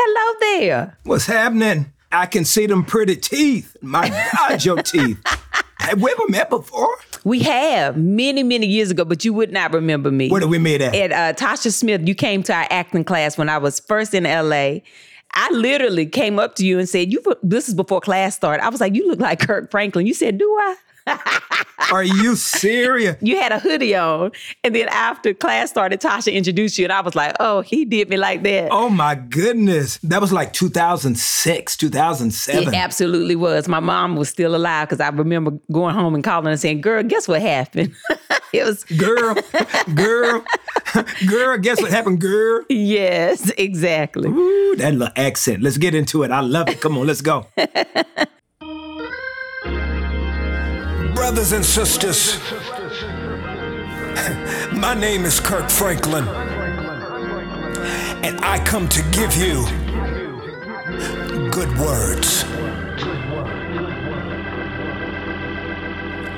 Hello there. What's happening? I can see them pretty teeth. My God, your teeth. Have we ever met before? We have many, many years ago, but you would not remember me. Where did we meet at? At uh, Tasha Smith, you came to our acting class when I was first in LA. I literally came up to you and said, "You." This is before class started. I was like, "You look like Kirk Franklin." You said, "Do I?" Are you serious? you had a hoodie on. And then after class started, Tasha introduced you. And I was like, oh, he did me like that. Oh my goodness. That was like 2006, 2007. It absolutely was. My mom was still alive because I remember going home and calling and saying, girl, guess what happened? it was. Girl, girl, girl, guess what happened, girl? Yes, exactly. Ooh, that little accent. Let's get into it. I love it. Come on, let's go. Brothers and sisters, my name is Kirk Franklin, and I come to give you good words.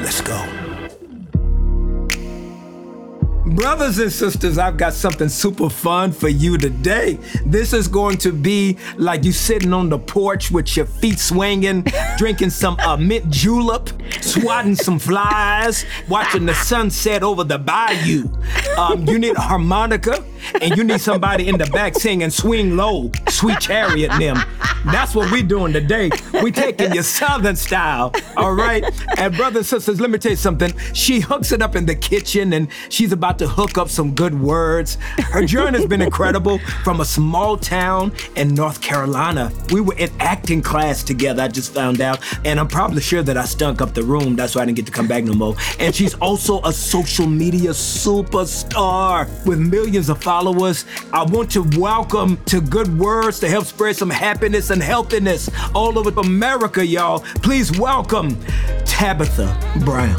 Let's go. Brothers and sisters, I've got something super fun for you today. This is going to be like you sitting on the porch with your feet swinging, drinking some uh, mint julep, swatting some flies, watching the sunset over the bayou. Um, you need a harmonica, and you need somebody in the back singing "Swing Low," "Sweet Chariot." Them. That's what we're doing today. We taking your Southern style, all right? And brothers and sisters, let me tell you something. She hooks it up in the kitchen, and she's about to hook up some good words. Her journey has been incredible from a small town in North Carolina. We were in acting class together, I just found out, and I'm probably sure that I stunk up the room. That's why I didn't get to come back no more. And she's also a social media superstar with millions of followers. I want to welcome to Good Words to help spread some happiness and healthiness all over America, y'all. Please welcome Tabitha Brown.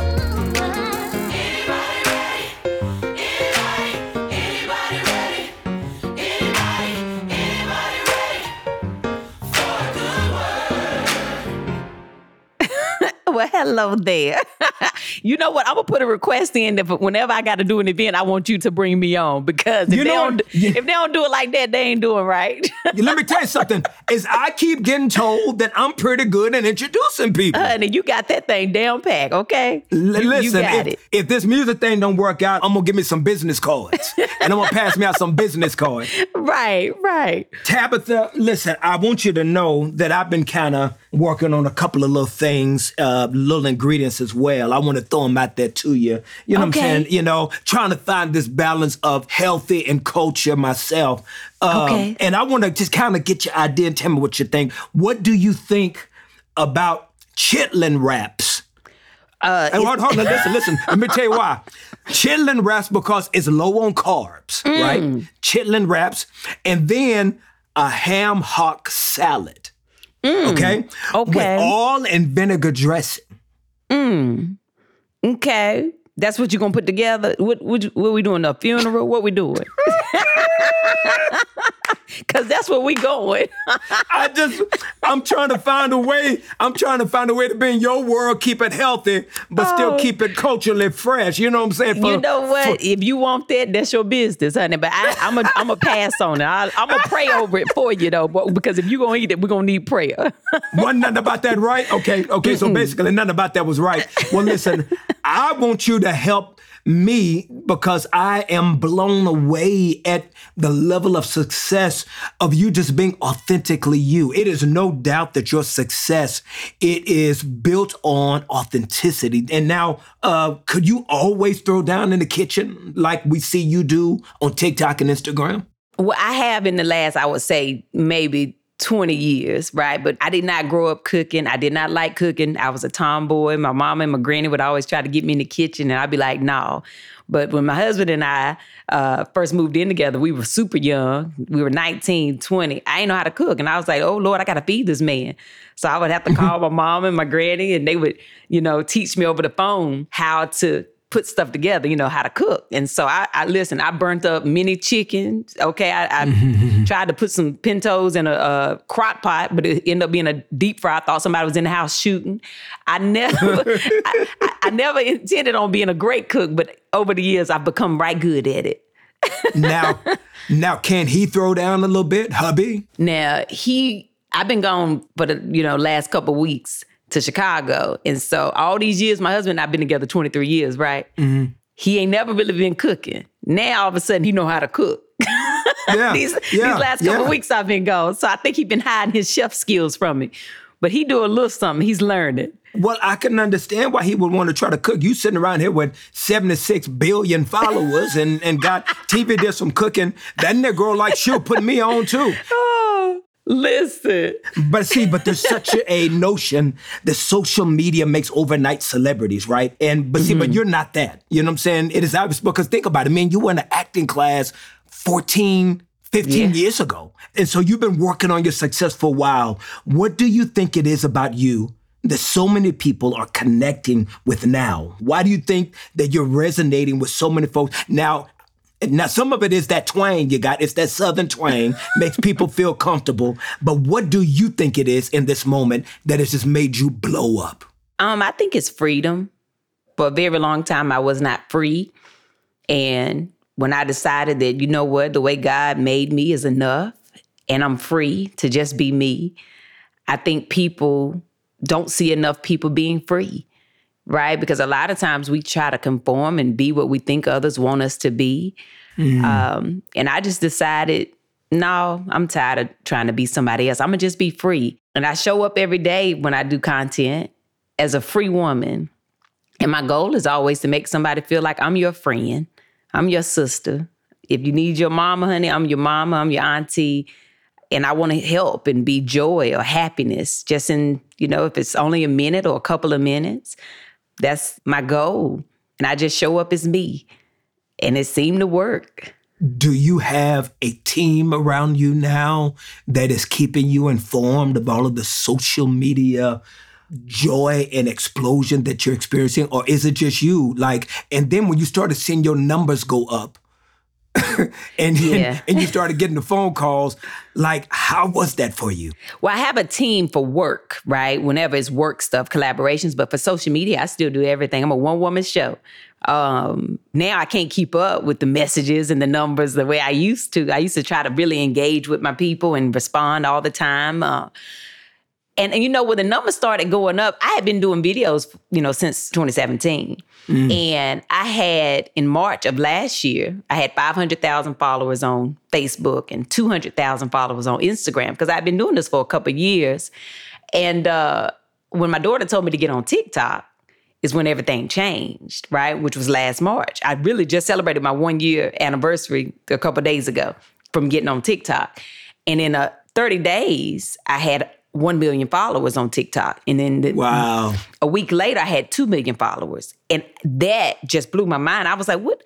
well, hello there. you know what? I'm gonna put a request in that whenever I got to do an event, I want you to bring me on because if, You they, don't, if they don't do it like that, they ain't doing right. Let me tell you something. Is I keep getting told that I'm pretty good at introducing people. Honey, you got that thing down pack, okay? L- You- you Listen, got if, it. if this music thing don't work out, I'm gonna give me some business cards, and I'm gonna pass me out some business cards. Right, right. Tabitha, listen, I want you to know that I've been kind of working on a couple of little things, uh, little ingredients as well. I want to throw them out there to you. You know Okay. what I'm saying? You know, trying to find this balance of healthy and culture myself. Um, Okay. And I want to just kind of get your idea and tell me what you think. What do you think about chitlin wraps? Uh, Hey, hold, hold on, listen, listen. Let me tell you why. Chitlin wraps because it's low on carbs, Mm. right? Chitlin wraps, and then a ham hock salad. Okay? Mm. Okay. With all in vinegar dressing. Okay. That's what you're gonna put together. What what, what we doing? A funeral? What we doing? Cause that's where we going. I just, I'm trying to find a way. I'm trying to find a way to be in your world, keep it healthy, but still Oh. keep it culturally fresh. You know what I'm saying? you know what? for- if you want that, that's your business, honey. But I, I'm a I'm a pass on it. I, I'm gonna pray over it for you though, but, because if you gonna eat it, we're gonna need prayer. Wasn't nothing about that right? Okay, okay, so basically nothing about that was right. Well, listen, I want you to help me because I am blown away at the level of success of you just being authentically you. It is no doubt that your success it is built on authenticity. And now, uh, could you always throw down in the kitchen like we see you do on TikTok and Instagram? Well, I have in the last, I would say, maybe 20 years, right? But I did not grow up cooking. I did not like cooking. I was a tomboy. My mom and my granny would always try to get me in the kitchen, and I'd be like, no. But when my husband and I uh, first moved in together, we were super young. We were 19, 20. I didn't know how to cook. And I was like, oh, Lord, I got to feed this man. So I would have to call my mom and my granny, and they would, you know, teach me over the phone how to put stuff together, you know, how to cook. And so I, I listen, I burnt up many chickens. Okay. I, I tried to put some pintos in a, uh crock pot, but it ended up being a deep fry. I thought somebody was in the house shooting. I never, I, I, I never intended on being a great cook, but over the years I've become right good at it. now, now can he throw down a little bit, hubby? Now he, I've been gone for the you know last couple weeks to Chicago, and so all these years, my husband and I've been together twenty three years, right? Mm-hmm. He ain't never really been cooking. Now all of a sudden he know how to cook. Yeah, these, yeah, these last couple yeah. weeks I've been gone, so I think he's been hiding his chef skills from me. But he do a little something. He's learning. Well, I can understand why he would want to try to cook. You sitting around here with 76 billion followers and, and got TV did some cooking. That nigga girl like she'll put me on too. Listen. But see, but there's such a, notion that social media makes overnight celebrities, right? And but see, mm-hmm. but you're not that. You know what I'm saying? It is obvious because think about it. man. you were in an acting class 14, 15 yeah. years ago. And so you've been working on your success for a while. What do you think it is about you that so many people are connecting with now? Why do you think that you're resonating with so many folks? Now, now some of it is that twang you got. It's that southern twang makes people feel comfortable. But what do you think it is in this moment that has just made you blow up? Um, I think it's freedom. For a very long time, I was not free. And when I decided that, you know what, the way God made me is enough and I'm free to just be me, I think people don't see enough people being free, right? Because a lot of times we try to conform and be what we think others want us to be. Mm. Um, and I just decided, no, I'm tired of trying to be somebody else. I'm gonna just be free. And I show up every day when I do content as a free woman. And my goal is always to make somebody feel like I'm your friend, I'm your sister. If you need your mama, honey, I'm your mama, I'm your auntie and I want to help and be joy or happiness, just in, you know, if it's only a minute or a couple of minutes, that's my goal. And I just show up as me. And it seemed to work. Do you have a team around you now that is keeping you informed of all of the social media joy and explosion that you're experiencing? Or is it just you? Like, and then when you started seeing your numbers go up, and, yeah. and, and you started getting the phone calls. Like, how was that for you? Well, I have a team for work, right? Whenever it's work stuff, collaborations, but for social media, I still do everything. I'm a one woman show. Um, now I can't keep up with the messages and the numbers the way I used to. I used to try to really engage with my people and respond all the time. Uh, and, and you know, when the numbers started going up, I had been doing videos, you know, since 2017. Mm. And I had in March of last year, I had 500,000 followers on Facebook and 200,000 followers on Instagram because I've been doing this for a couple years. And uh, when my daughter told me to get on TikTok, is when everything changed, right? Which was last March. I really just celebrated my one year anniversary a couple days ago from getting on TikTok. And in a 30 days, I had 1 million followers on TikTok. And then the, wow. a week later, I had 2 million followers. And that just blew my mind. I was like, what?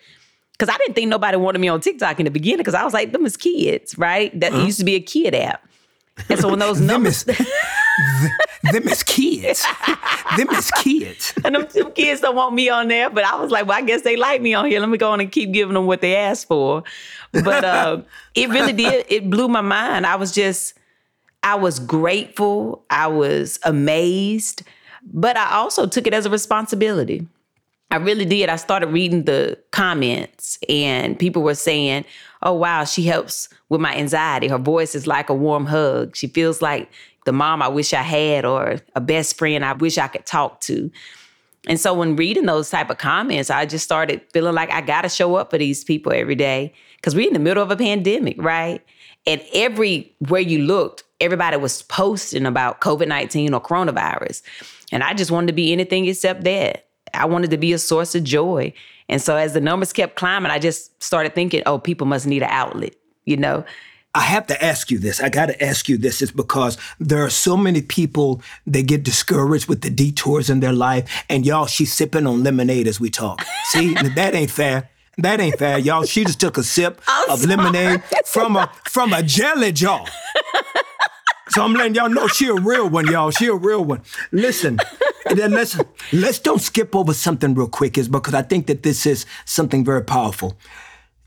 Because I didn't think nobody wanted me on TikTok in the beginning because I was like, them is kids, right? That uh-huh. used to be a kid app. And so when those numbers. them, is, them is kids. them is kids. and them, them kids don't want me on there, but I was like, well, I guess they like me on here. Let me go on and keep giving them what they asked for. But uh, it really did. It blew my mind. I was just I was grateful, I was amazed, but I also took it as a responsibility. I really did. I started reading the comments, and people were saying, Oh, wow, she helps with my anxiety. Her voice is like a warm hug. She feels like the mom I wish I had, or a best friend I wish I could talk to. And so when reading those type of comments, I just started feeling like I got to show up for these people every day because we're in the middle of a pandemic, right? And everywhere you looked, everybody was posting about COVID 19 or coronavirus. And I just wanted to be anything except that. I wanted to be a source of joy. And so as the numbers kept climbing, I just started thinking, oh, people must need an outlet, you know? I have to ask you this. I got to ask you this is because there are so many people that get discouraged with the detours in their life. And y'all, she's sipping on lemonade as we talk. See, that ain't fair. That ain't fair, y'all. She just took a sip I'm of sorry. lemonade from a from a jelly jar. So I'm letting y'all know she a real one, y'all. She a real one. Listen, then let's let's don't skip over something real quick, is because I think that this is something very powerful.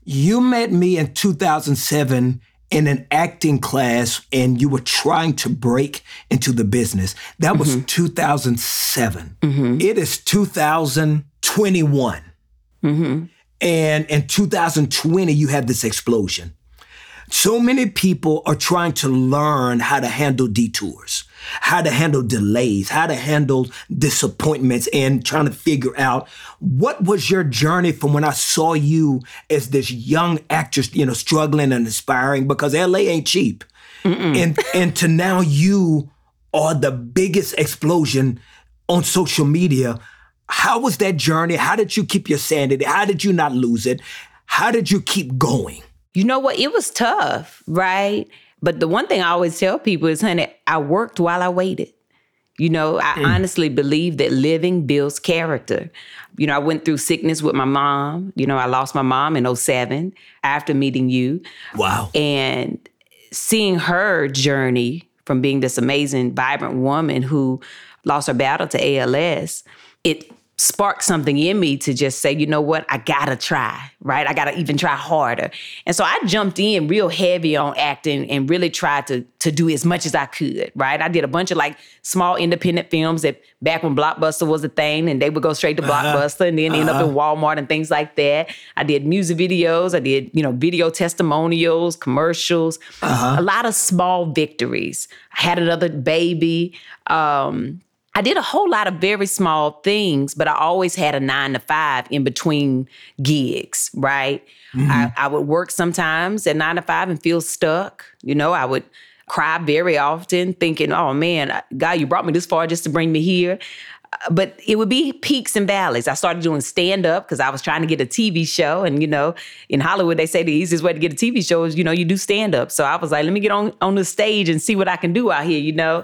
You met me in 2007 in an acting class and you were trying to break into the business. That was mm-hmm. 2007. Mm-hmm. It is 2021. Mm-hmm. And in 2020, you had this explosion. So many people are trying to learn how to handle detours, how to handle delays, how to handle disappointments, and trying to figure out what was your journey from when I saw you as this young actress, you know, struggling and aspiring because LA ain't cheap. And and to now you are the biggest explosion on social media. How was that journey? How did you keep your sanity? How did you not lose it? How did you keep going? You know what? It was tough, right? But the one thing I always tell people is, honey, I worked while I waited. You know, I mm. honestly believe that living builds character. You know, I went through sickness with my mom. You know, I lost my mom in 07 after meeting you. Wow. And seeing her journey from being this amazing, vibrant woman who lost her battle to ALS, it sparked something in me to just say, you know what, I gotta try, right? I gotta even try harder. And so I jumped in real heavy on acting and really tried to to do as much as I could, right? I did a bunch of like small independent films that back when Blockbuster was a thing and they would go straight to uh-huh. Blockbuster and then uh-huh. end up in uh-huh. Walmart and things like that. I did music videos, I did, you know, video testimonials, commercials, uh-huh. a lot of small victories. I had another baby. Um, I did a whole lot of very small things, but I always had a nine to five in between gigs, right? Mm-hmm. I, I would work sometimes at nine to five and feel stuck. You know, I would cry very often, thinking, oh man, God, you brought me this far just to bring me here. But it would be peaks and valleys. I started doing stand up because I was trying to get a TV show. And, you know, in Hollywood, they say the easiest way to get a TV show is, you know, you do stand up. So I was like, let me get on, on the stage and see what I can do out here, you know?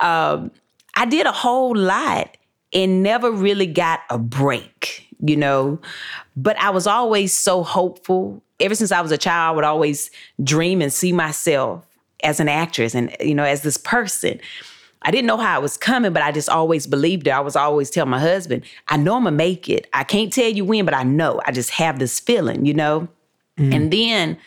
Um, I did a whole lot and never really got a break, you know. But I was always so hopeful. Ever since I was a child, I would always dream and see myself as an actress and, you know, as this person. I didn't know how it was coming, but I just always believed it. I was always telling my husband, I know I'm gonna make it. I can't tell you when, but I know. I just have this feeling, you know? Mm. And then,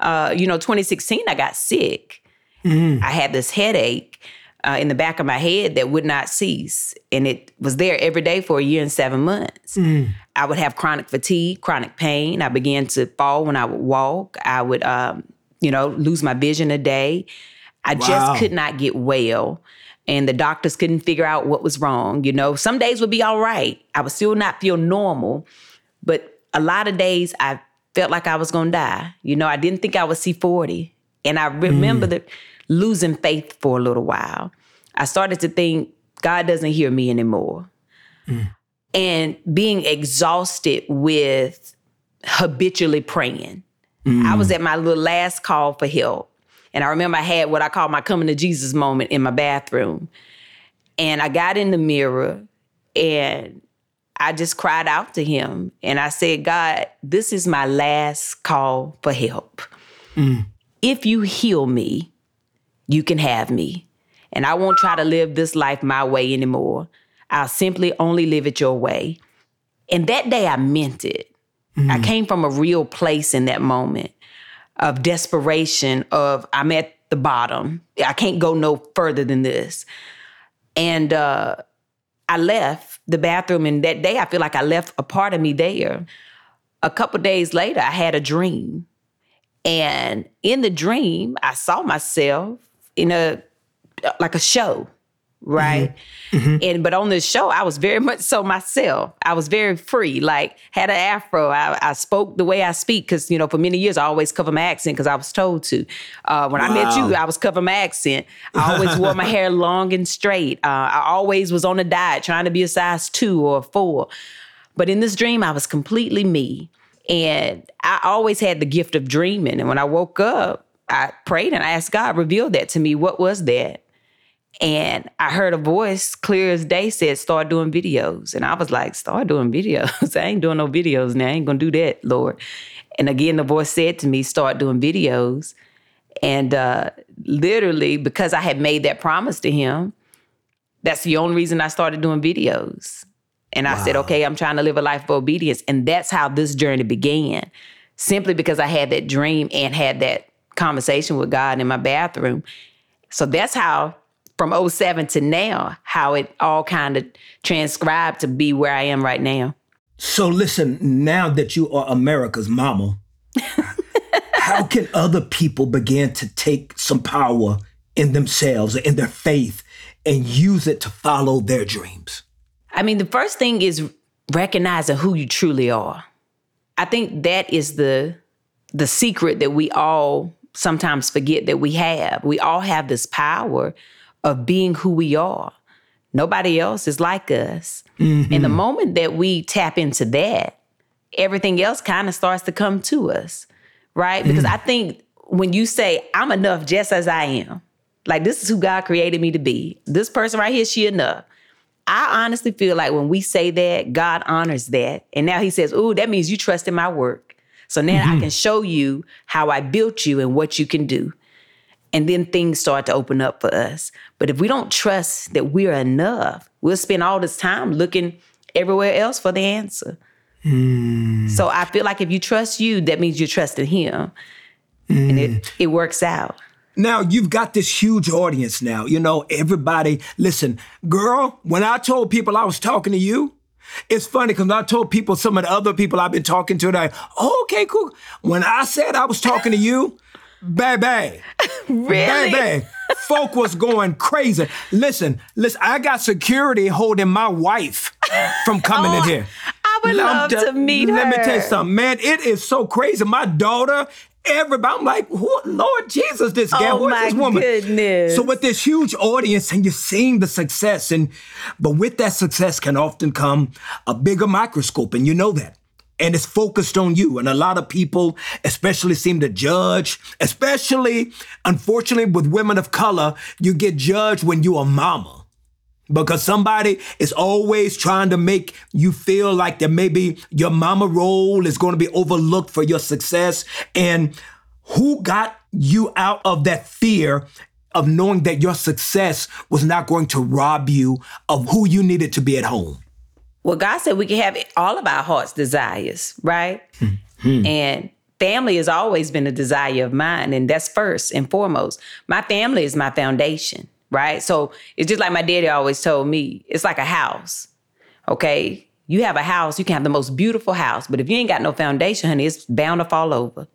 uh, you know, 2016, I got sick. Mm. I had this headache uh, in the back of my head that would not cease. And it was there every day for a year and seven months. Mm. I would have chronic fatigue, chronic pain. I began to fall when I would walk. I would, um, you know, lose my vision a day. I wow. just could not get well. And the doctors couldn't figure out what was wrong. You know, some days would be all right. I would still not feel normal. But a lot of days I felt like I was going to die. You know, I didn't think I would see 40. And I remember mm. that losing faith for a little while. I started to think God doesn't hear me anymore. Mm. And being exhausted with habitually praying. Mm. I was at my little last call for help. And I remember I had what I call my coming to Jesus moment in my bathroom. And I got in the mirror and I just cried out to him and I said, God, this is my last call for help. Mm. If you heal me, you can have me. And I won't try to live this life my way anymore. I'll simply only live it your way. And that day I meant it. Mm-hmm. I came from a real place in that moment of desperation of I'm at the bottom. I can't go no further than this. And uh, I left the bathroom and that day I feel like I left a part of me there. A couple days later I had a dream. And in the dream I saw myself in a like a show right? Mm-hmm. Mm-hmm. and but on this show i was very much so myself. I was very free like had an afro. I, I spoke the way i speak because you know for many years i always cover my accent because i was told to. Uh, when wow. i met you i was covering my accent. I always wore my hair long and straight. Uh, i always was on a diet trying to be a size two or four. But in this dream i was completely me. And i always had the gift of dreaming. And when i woke up I prayed and I asked God, reveal that to me. What was that? And I heard a voice clear as day said, start doing videos. And I was like, start doing videos. I ain't doing no videos now. I ain't gonna do that, Lord. And again, the voice said to me, start doing videos. And uh, literally, because I had made that promise to him, that's the only reason I started doing videos. And I said, okay, I'm trying to live a life of obedience. And that's how this journey began. Simply because I had that dream and had that conversation with God in my bathroom. So that's how from 07 to now, how it all kind of transcribed to be where I am right now. So listen, now that you are America's mama, how can other people begin to take some power in themselves, in their faith, and use it to follow their dreams? I mean, the first thing is recognizing who you truly are. I think that is the the secret that we all sometimes forget that we have. We all have this power of being who we are. Nobody else is like us. Mm-hmm. And the moment that we tap into that, everything else kind of starts to come to us, right? Because mm. I think when you say, I'm enough just as I am, like this is who God created me to be, this person right here, she enough. I honestly feel like when we say that, God honors that. And now he says, Ooh, that means you trust in my work. So now mm-hmm. I can show you how I built you and what you can do. And then things start to open up for us. But if we don't trust that we're enough, we'll spend all this time looking everywhere else for the answer. Mm. So I feel like if you trust you, that means you're trusting him. Mm. And it, mm. it works out. Now you've got this huge audience now. You know, everybody, listen, girl, when I told people I was talking to you, it's funny because I told people, some of the other people I've been talking to, that, oh, okay, cool. When I said I was talking to you, baby, really? baby, folk was going crazy. Listen, listen, I got security holding my wife from coming oh, in here. I would love to meet let her. Let me tell you something, man. It is so crazy. My daughter everybody. I'm like, Lord Jesus, this guy, oh this woman? Goodness. So with this huge audience, and you're seeing the success, and but with that success can often come a bigger microscope, and you know that. And it's focused on you. And a lot of people, especially, seem to judge, especially, unfortunately, with women of color, you get judged when you're a mama because somebody is always trying to make you feel like that maybe your mama role is going to be overlooked for your success. And who got you out of that fear of knowing that your success was not going to rob you of who you needed to be at home? Well, God said we can have all of our heart's desires, right? Mm-hmm. And family has always been a desire of mine, and that's first and foremost. My family is my foundation right? So it's just like my daddy always told me it's like a house, okay? You have a house, you can have the most beautiful house, but if you ain't got no foundation, honey, it's bound to fall over.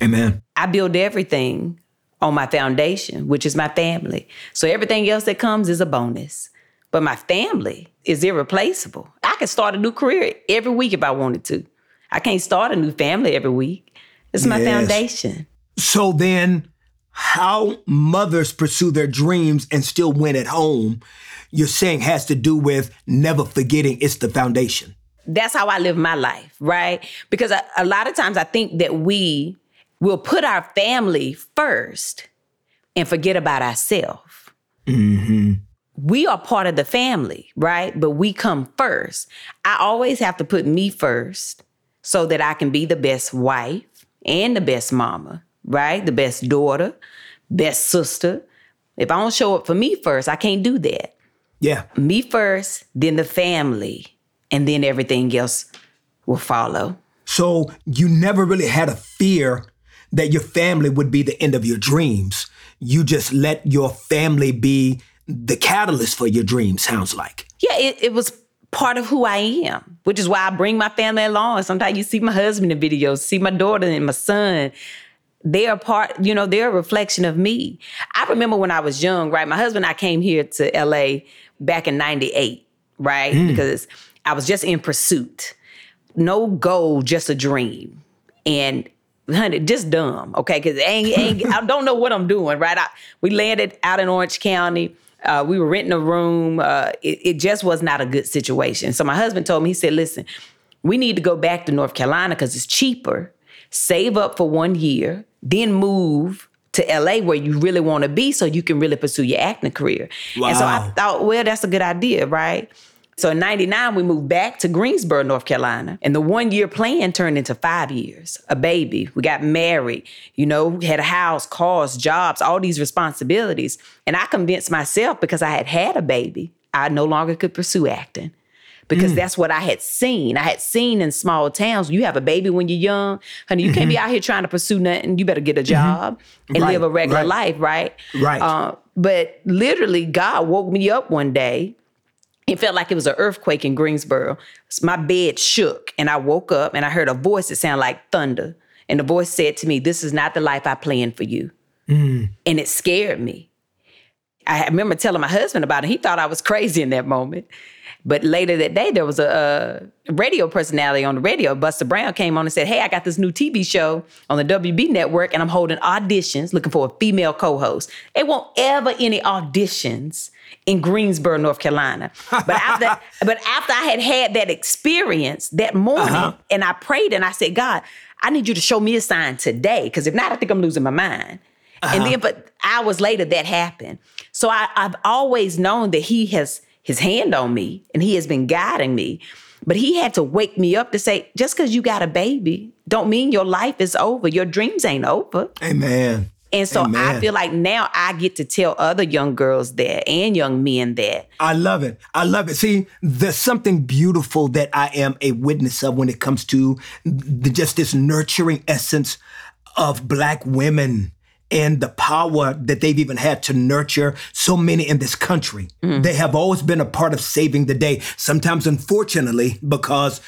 Amen. I build everything on my foundation, which is my family. So everything else that comes is a bonus. But my family is irreplaceable. I can start a new career every week if I wanted to. I can't start a new family every week. It's my yes. foundation. So then, how mothers pursue their dreams and still win at home, you're saying has to do with never forgetting it's the foundation. That's how I live my life, right? Because a, a lot of times I think that we will put our family first and forget about ourselves. Mm-hmm. We are part of the family, right? But we come first. I always have to put me first so that I can be the best wife and the best mama right? The best daughter, best sister. If I don't show up for me first, I can't do that. Yeah. Me first, then the family, and then everything else will follow. So you never really had a fear that your family would be the end of your dreams. You just let your family be the catalyst for your dreams, sounds like. Yeah, it, it was part of who I am, which is why I bring my family along. Sometimes you see my husband in videos, see my daughter and my son they are a part, you know, they're a reflection of me. I remember when I was young, right? My husband and I came here to LA back in 98, right? Mm. Because I was just in pursuit. No goal, just a dream. And honey, just dumb, okay? Because ain't, ain't, I don't know what I'm doing, right? I, we landed out in Orange County. Uh, we were renting a room. Uh, it, it just was not a good situation. So my husband told me, he said, listen, we need to go back to North Carolina because it's cheaper. Save up for one year then move to LA where you really want to be so you can really pursue your acting career. Wow. And so I thought, well, that's a good idea, right? So in 99, we moved back to Greensboro, North Carolina. And the one year plan turned into five years, a baby. We got married, you know, we had a house, cars, jobs, all these responsibilities. And I convinced myself because I had had a baby, I no longer could pursue acting because mm. that's what I had seen. I had seen in small towns. You have a baby when you're young, honey. You mm-hmm. can't be mm-hmm. out here trying to pursue nothing. You better get a mm-hmm. job mm-hmm. and right. live a regular right. life, right? Right. Uh, but literally, God woke me up one day it felt like it was an earthquake in Greensboro. My bed shook and I woke up and I heard a voice that sounded like thunder. And the voice said to me, This is not the life I planned for you. Mm. And it scared me. I remember telling my husband about it. He thought I was crazy in that moment. But later that day, there was a, a, radio personality on the radio. Buster Brown came on and said, Hey, I got this new TV show on the WB network, and I'm holding auditions looking for a female co host. It won't ever any auditions in Greensboro, North Carolina. But after, but after I had had that experience that morning, uh-huh. and I prayed and I said, God, I need you to show me a sign today, because if not, I think I'm losing my mind. Uh-huh. And then, but hours later, that happened. So I, I've always known that He has his hand on me and he has been guiding me. But he had to wake me up to say, just because you got a baby, don't mean your life is over. Your dreams ain't over. Amen. And so Amen. I feel like now I get to tell other young girls that and young men that. I love it. I love it. See, there's something beautiful that I am a witness of when it comes to the, just this nurturing essence of black women and the power that they've even had to nurture so many in this country. Mm. They have always been a part of saving the day. Sometimes, unfortunately, because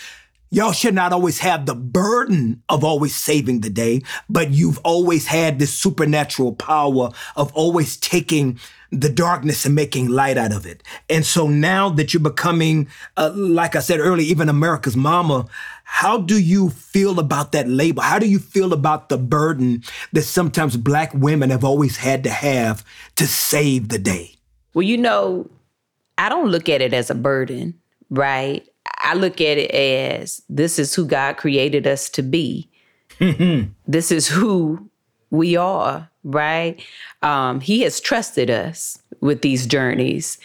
y'all should not always have the burden of always saving the day, but you've always had this supernatural power of always taking the darkness and making light out of it. And so now that you're becoming, uh, like I said earlier, even America's mama, how do you feel about that label? How do you feel about the burden that sometimes black women have always had to have to save the day? Well, you know, I don't look at it as a burden, right? I look at it as this is who God created us to be. Mm-hmm. This is who we are, right? Um, he has trusted us with these journeys.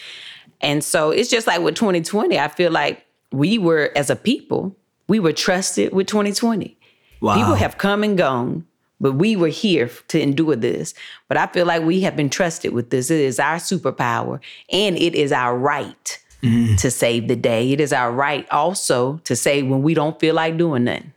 And so it's just like with 2020, I feel like we were, as a people, we were trusted with 2020. Wow. People have come and gone, but we were here to endure this. But I feel like we have been trusted with this. It is our superpower and it is our right mm. to save the day. It is our right also to say when we don't feel like doing nothing.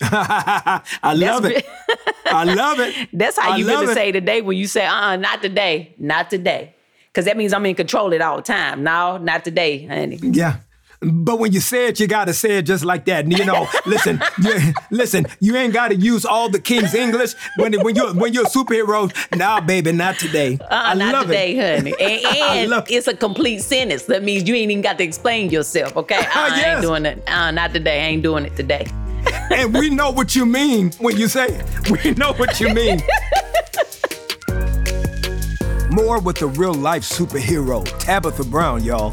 I love it. I love it. That's how you gonna say today when you say, uh uh not today, not today. Cause that means I'm in control it all the time. No, not today, honey. Yeah. But when you say it, you gotta say it just like that. You know, listen, you, listen. You ain't gotta use all the King's English when when you when you're a superhero. Nah, baby, not today. Uh, I not today, it. honey. And, and it's a complete sentence. That means you ain't even got to explain yourself. Okay, uh, yes. I ain't doing it. Uh, not today. I ain't doing it today and we know what you mean when you say it. We know what you mean. More with the real life superhero, Tabitha Brown, y'all,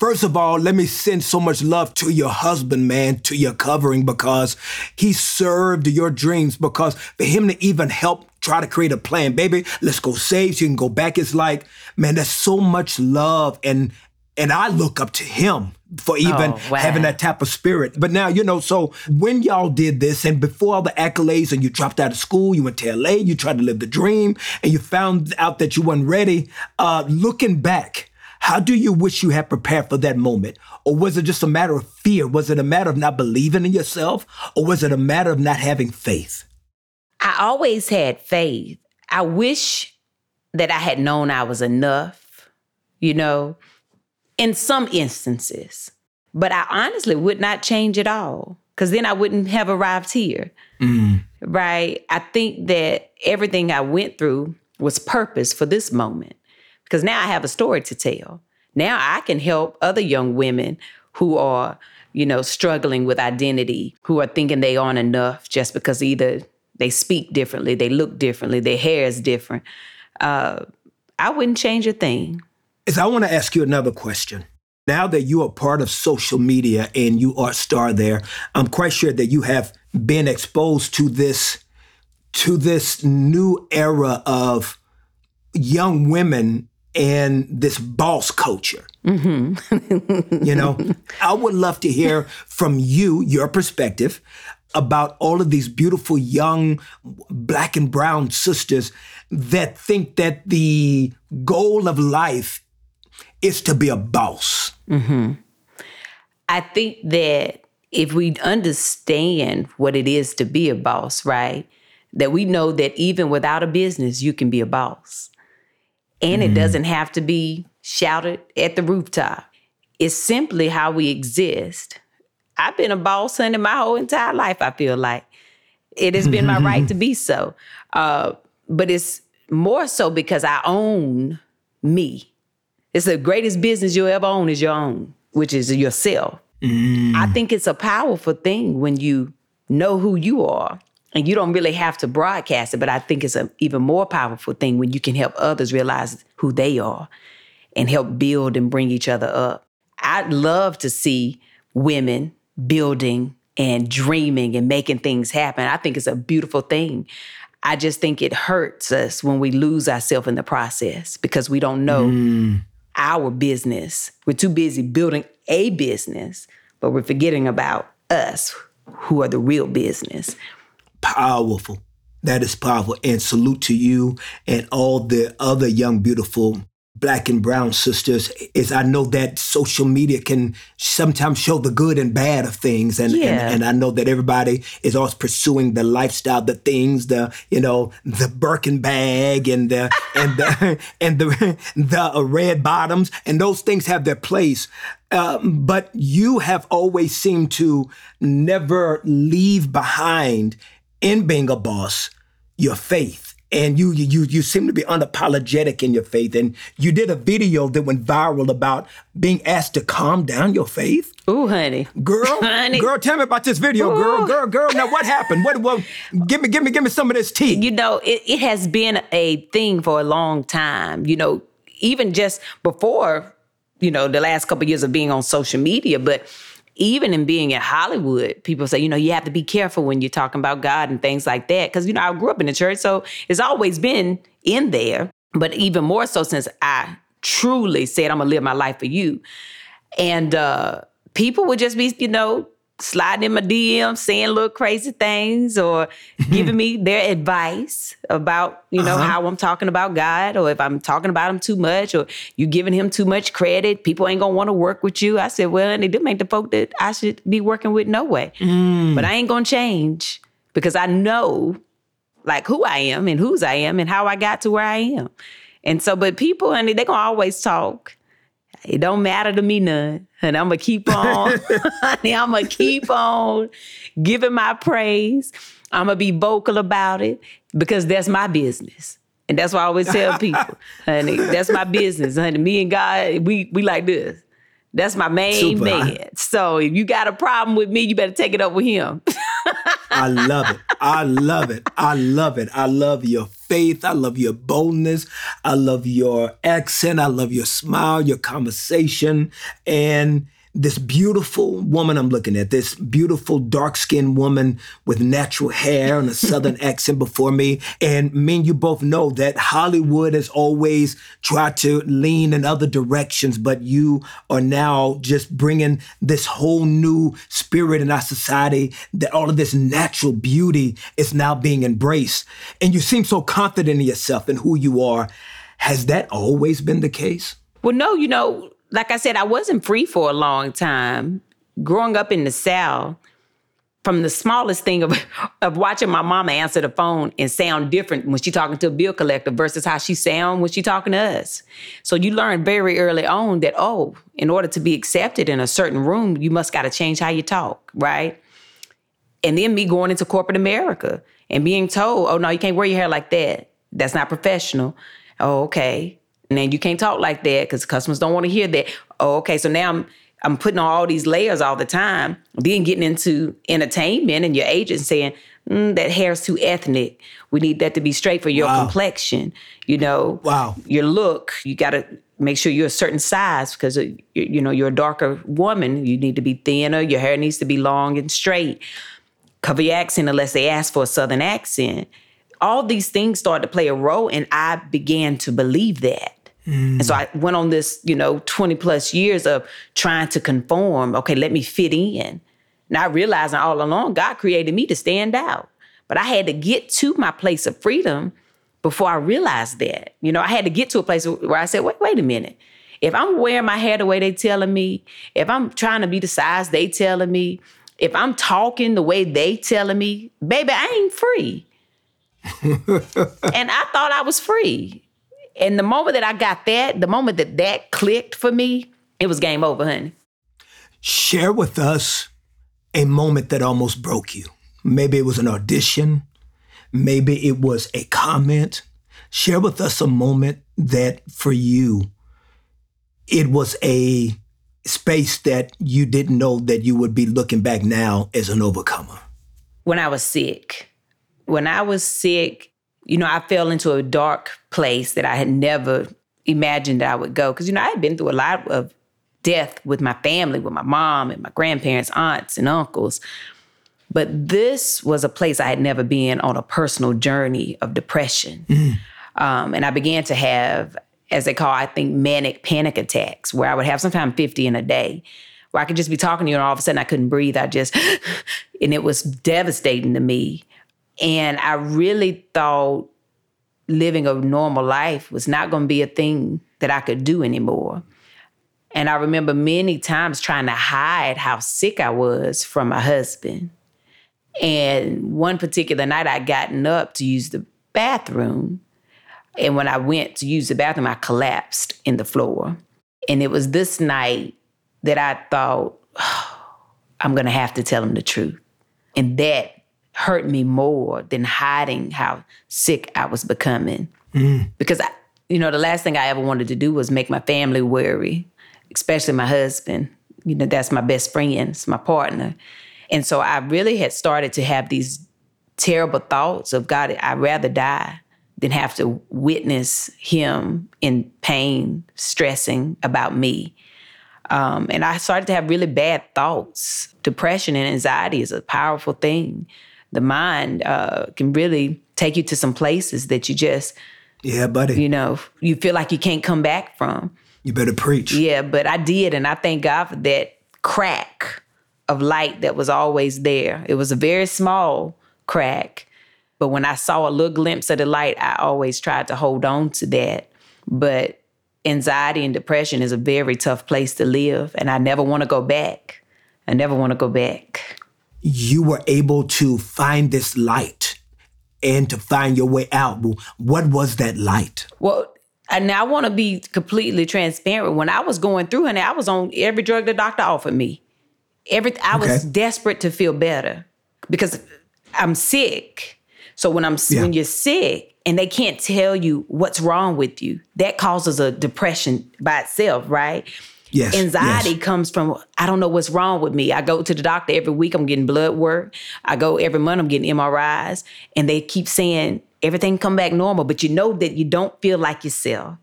First of all, let me send so much love to your husband, man, to your covering because he served your dreams. Because for him to even help try to create a plan, baby, let's go save so you can go back. It's like, man, there's so much love and and I look up to him for even oh, wow. having that type of spirit. But now, you know, so when y'all did this and before all the accolades and you dropped out of school, you went to LA, you tried to live the dream, and you found out that you weren't ready, uh, looking back, how do you wish you had prepared for that moment? Or was it just a matter of fear? Was it a matter of not believing in yourself? Or was it a matter of not having faith? I always had faith. I wish that I had known I was enough, you know, in some instances. But I honestly would not change it all because then I wouldn't have arrived here. Mm. Right. I think that everything I went through was purpose for this moment because now I have a story to tell. Now I can help other young women who are, you know, struggling with identity, who are thinking they aren't enough just because either they speak differently, they look differently, their hair is different. Uh, I wouldn't change a thing. Is I want to ask you another question. Now that you are part of social media and you are a star there, I'm quite sure that you have been exposed to this to this new era of young women and this boss culture. Mm-hmm. you know, I would love to hear from you, your perspective about all of these beautiful young black and brown sisters that think that the goal of life is to be a boss. Mm-hmm. I think that if we understand what it is to be a boss, right? That we know that even without a business, you can be a boss. And mm-hmm. it doesn't have to be shouted at the rooftop. It's simply how we exist. I've been a boss honey my whole entire life, I feel like. It has been my right to be so. Uh, but it's more so because I own me. It's the greatest business you'll ever own is your own, which is yourself. Mm. I think it's a powerful thing when you know who you are and you don't really have to broadcast it, but I think it's an even more powerful thing when you can help others realize who they are and help build and bring each other up. I'd love to see women building and dreaming and making things happen. I think it's a beautiful thing. I just think it hurts us when we lose ourselves in the process because we don't know mm. Our business. We're too busy building a business, but we're forgetting about us, who are the real business powerful. That is powerful. And salute to you and all the other young, beautiful black and brown sisters is I know that social media can sometimes show the good and bad of things. And, yeah. and, and, I know that everybody is always pursuing the lifestyle, the things, the, you know, the Birkin bag and the, and the, and the, the red bottoms. And those things have their place. Um, but you have always seemed to never leave behind in being a boss, your faith. And you you you seem to be unapologetic in your faith. And you did a video that went viral about being asked to calm down your faith. Ooh, honey. Girl, honey. girl, tell me about this video, Ooh. girl, girl, girl. Now what happened? What what give me give me give me some of this tea. You know, it, it has been a thing for a long time. You know, even just before, you know, the last couple of years of being on social media, but even in being in Hollywood, people say, you know, you have to be careful when you're talking about God and things like that. Cause, you know, I grew up in the church, so it's always been in there. But even more so since I truly said, I'm gonna live my life for you. And uh, people would just be, you know, sliding in my DM, saying little crazy things or giving me their advice about, you know, uh-huh. how I'm talking about God or if I'm talking about him too much or you giving him too much credit. People ain't gonna want to work with you. I said, well, and they do make the folk that I should be working with no way. Mm. But I ain't gonna change because I know like who I am and whose I am and how I got to where I am. And so, but people, and they gonna always talk. It don't matter to me none. And I'm gonna keep on, honey, I'm gonna keep on giving my praise. I'm gonna be vocal about it because that's my business. And that's why I always tell people, honey, that's my business, honey. Me and God, we we like this. That's my main Super. man. So if you got a problem with me, you better take it up with him. I love it. I love it. I love it. I love your faith. I love your boldness. I love your accent. I love your smile, your conversation. And this beautiful woman I'm looking at, this beautiful dark skinned woman with natural hair and a southern accent before me. And me and you both know that Hollywood has always tried to lean in other directions, but you are now just bringing this whole new spirit in our society that all of this natural beauty is now being embraced. And you seem so confident in yourself and who you are. Has that always been the case? Well, no, you know, like I said, I wasn't free for a long time. Growing up in the South, from the smallest thing of, of watching my mama answer the phone and sound different when she talking to a bill collector versus how she sound when she talking to us. So you learn very early on that, oh, in order to be accepted in a certain room, you must got to change how you talk, right? And then me going into corporate America and being told, oh, no, you can't wear your hair like that. That's not professional. Oh, okay. And then you can't talk like that because customers don't want to hear that. Oh, okay. So now I'm I'm putting on all these layers all the time. Then getting into entertainment and your agent saying, mm, that hair's too ethnic. We need that to be straight for your wow. complexion. You know, wow. your look. You got to make sure you're a certain size because uh, you know you're a darker woman. You need to be thinner. Your hair needs to be long and straight. Cover your accent unless they ask for a southern accent. All these things started to play a role, and I began to believe that. Mm. And so I went on this, you know, 20 plus years of trying to conform. Okay, let me fit in. Not realizing all along, God created me to stand out. But I had to get to my place of freedom before I realized that. You know, I had to get to a place where I said, wait, wait a minute. If I'm wearing my hair the way they telling me, if I'm trying to be the size they telling me, if I'm talking the way they telling me, baby, I ain't free. and I thought I was free. And the moment that I got that, the moment that that clicked for me, it was game over, honey. Share with us a moment that almost broke you. Maybe it was an audition, maybe it was a comment. Share with us a moment that for you, it was a space that you didn't know that you would be looking back now as an overcomer. When I was sick. When I was sick, you know, I fell into a dark place that I had never imagined that I would go. Because, you know, I had been through a lot of death with my family, with my mom and my grandparents, aunts, and uncles. But this was a place I had never been on a personal journey of depression. Mm. Um, and I began to have, as they call, I think, manic panic attacks, where I would have sometimes 50 in a day, where I could just be talking to you and all of a sudden I couldn't breathe. I just, and it was devastating to me. And I really thought living a normal life was not going to be a thing that I could do anymore. And I remember many times trying to hide how sick I was from my husband. And one particular night, I'd gotten up to use the bathroom. And when I went to use the bathroom, I collapsed in the floor. And it was this night that I thought, oh, I'm gonna have to tell him the truth. And that hurt me more than hiding how sick I was becoming. Mm. Because, I, you know, the last thing I ever wanted to do was make my family worry, especially my husband. You know, that's my best friend, it's my partner. And so I really had started to have these terrible thoughts of God, I'd rather die than have to witness him in pain, stressing about me. Um, and I started to have really bad thoughts. Depression and anxiety is a powerful thing the mind uh, can really take you to some places that you just yeah buddy. you know you feel like you can't come back from. You better preach. Yeah but i did and i thank god for that crack of light that was always there. It was a very small crack but when i saw a little glimpse of the light i always tried to hold on to that. But anxiety and depression is a very tough place to live and i never want to go back. I never want to go back you were able to find this light and to find your way out. What was that light? Well, and I want to be completely transparent. When I was going through, and I was on every drug the doctor offered me. Every I okay. was desperate to feel better because I'm sick. So when I'm yeah. when you're sick and they can't tell you what's wrong with you, that causes a depression by itself, right? Yes, Anxiety yes. comes from I don't know what's wrong with me. I go to the doctor every week. I'm getting blood work. I go every month. I'm getting MRIs, and they keep saying everything come back normal, but you know that you don't feel like yourself.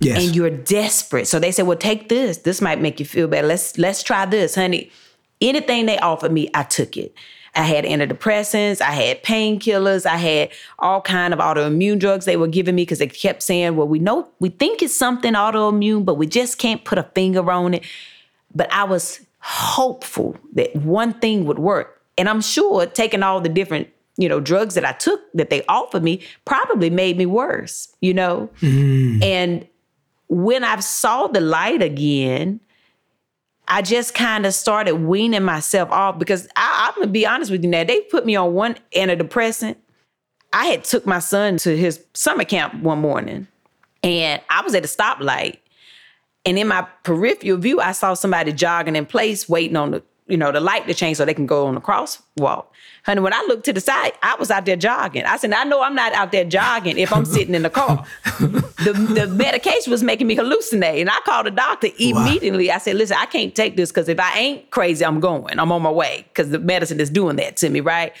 Yes. And you're desperate. So they say, "Well, take this. This might make you feel better. Let's let's try this, honey." Anything they offered me, I took it. I had antidepressants, I had painkillers, I had all kind of autoimmune drugs they were giving me because they kept saying, "Well, we know we think it's something autoimmune, but we just can't put a finger on it." But I was hopeful that one thing would work. And I'm sure taking all the different, you know, drugs that I took that they offered me probably made me worse, you know? Mm. And when I saw the light again, I just kind of started weaning myself off because I, I'm gonna be honest with you now. They put me on one antidepressant. I had took my son to his summer camp one morning, and I was at a stoplight, and in my peripheral view, I saw somebody jogging in place, waiting on the you know the light to change so they can go on the crosswalk. Honey, when I looked to the side, I was out there jogging. I said, I know I'm not out there jogging if I'm sitting in the car. the, the medication was making me hallucinate. And I called the doctor immediately. Wow. I said, listen, I can't take this because if I ain't crazy, I'm going. I'm on my way because the medicine is doing that to me, right?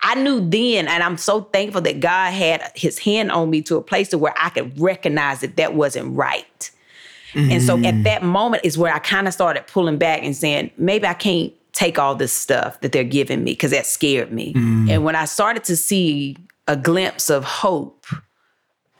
I knew then, and I'm so thankful that God had his hand on me to a place to where I could recognize that that wasn't right. Mm. And so at mm. that moment is where I kind of started pulling back and saying, maybe I can't take all this stuff that they're giving me because that scared me. Mm. And when I started to see a glimpse of hope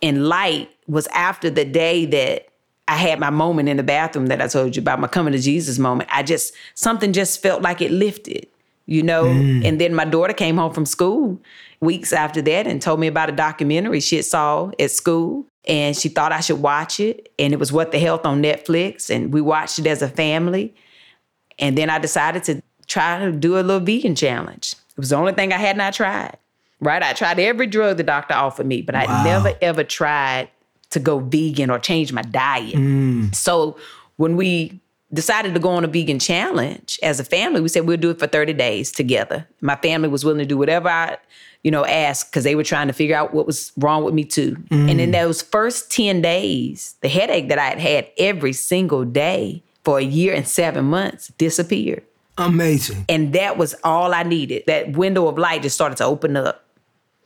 and light was after the day that I had my moment in the bathroom that I told you about, my coming to Jesus moment. I just, something just felt like it lifted, you know? Mm. And then my daughter came home from school weeks after that and told me about a documentary she had saw at school. And she thought I should watch it. And it was What the Health on Netflix. And we watched it as a family. And then I decided to try to do a little vegan challenge. It was the only thing I had not tried. Right? I tried every drug the doctor offered me, but wow. I never ever tried to go vegan or change my diet. Mm. So when we decided to go on a vegan challenge as a family, we said we'll do it for 30 days together. My family was willing to do whatever I, you know, asked because they were trying to figure out what was wrong with me too. Mm. And in those first 10 days, the headache that I had had every single day for a year and seven months disappeared. Amazing. And that was all I needed. That window of light just started to open up.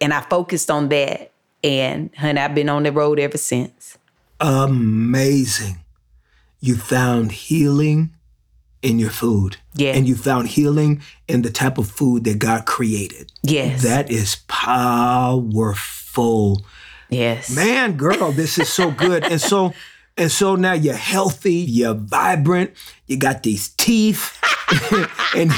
And I focused on that. And honey, I've been on the road ever since. Amazing. You found healing in your food. Yeah. And you found healing in the type of food that God created. Yes. That is powerful. Yes. Man, girl, this is so good. and so and so now you're healthy, you're vibrant, you got these teeth, and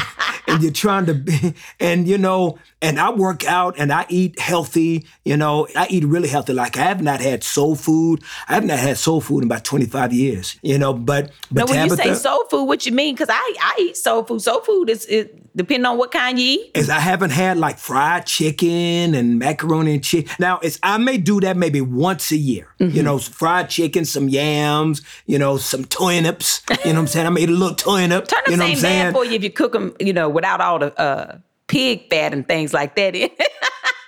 and you're trying to be, and you know, and I work out and I eat healthy, you know, I eat really healthy. Like I have not had soul food. I have not had soul food in about 25 years, you know, but but now, when Tabitha, you say soul food, what you mean? Because I I eat soul food. Soul food is, is depending on what kind you eat. Is I haven't had like fried chicken and macaroni and cheese. Now, it's I may do that maybe once a year. Mm-hmm. You know, fried chicken, some yams, you know, some turnips. You know what I'm saying? I made a little turnip. Turnips you know ain't bad for you if you cook them, you know, without all the uh, pig fat and things like that in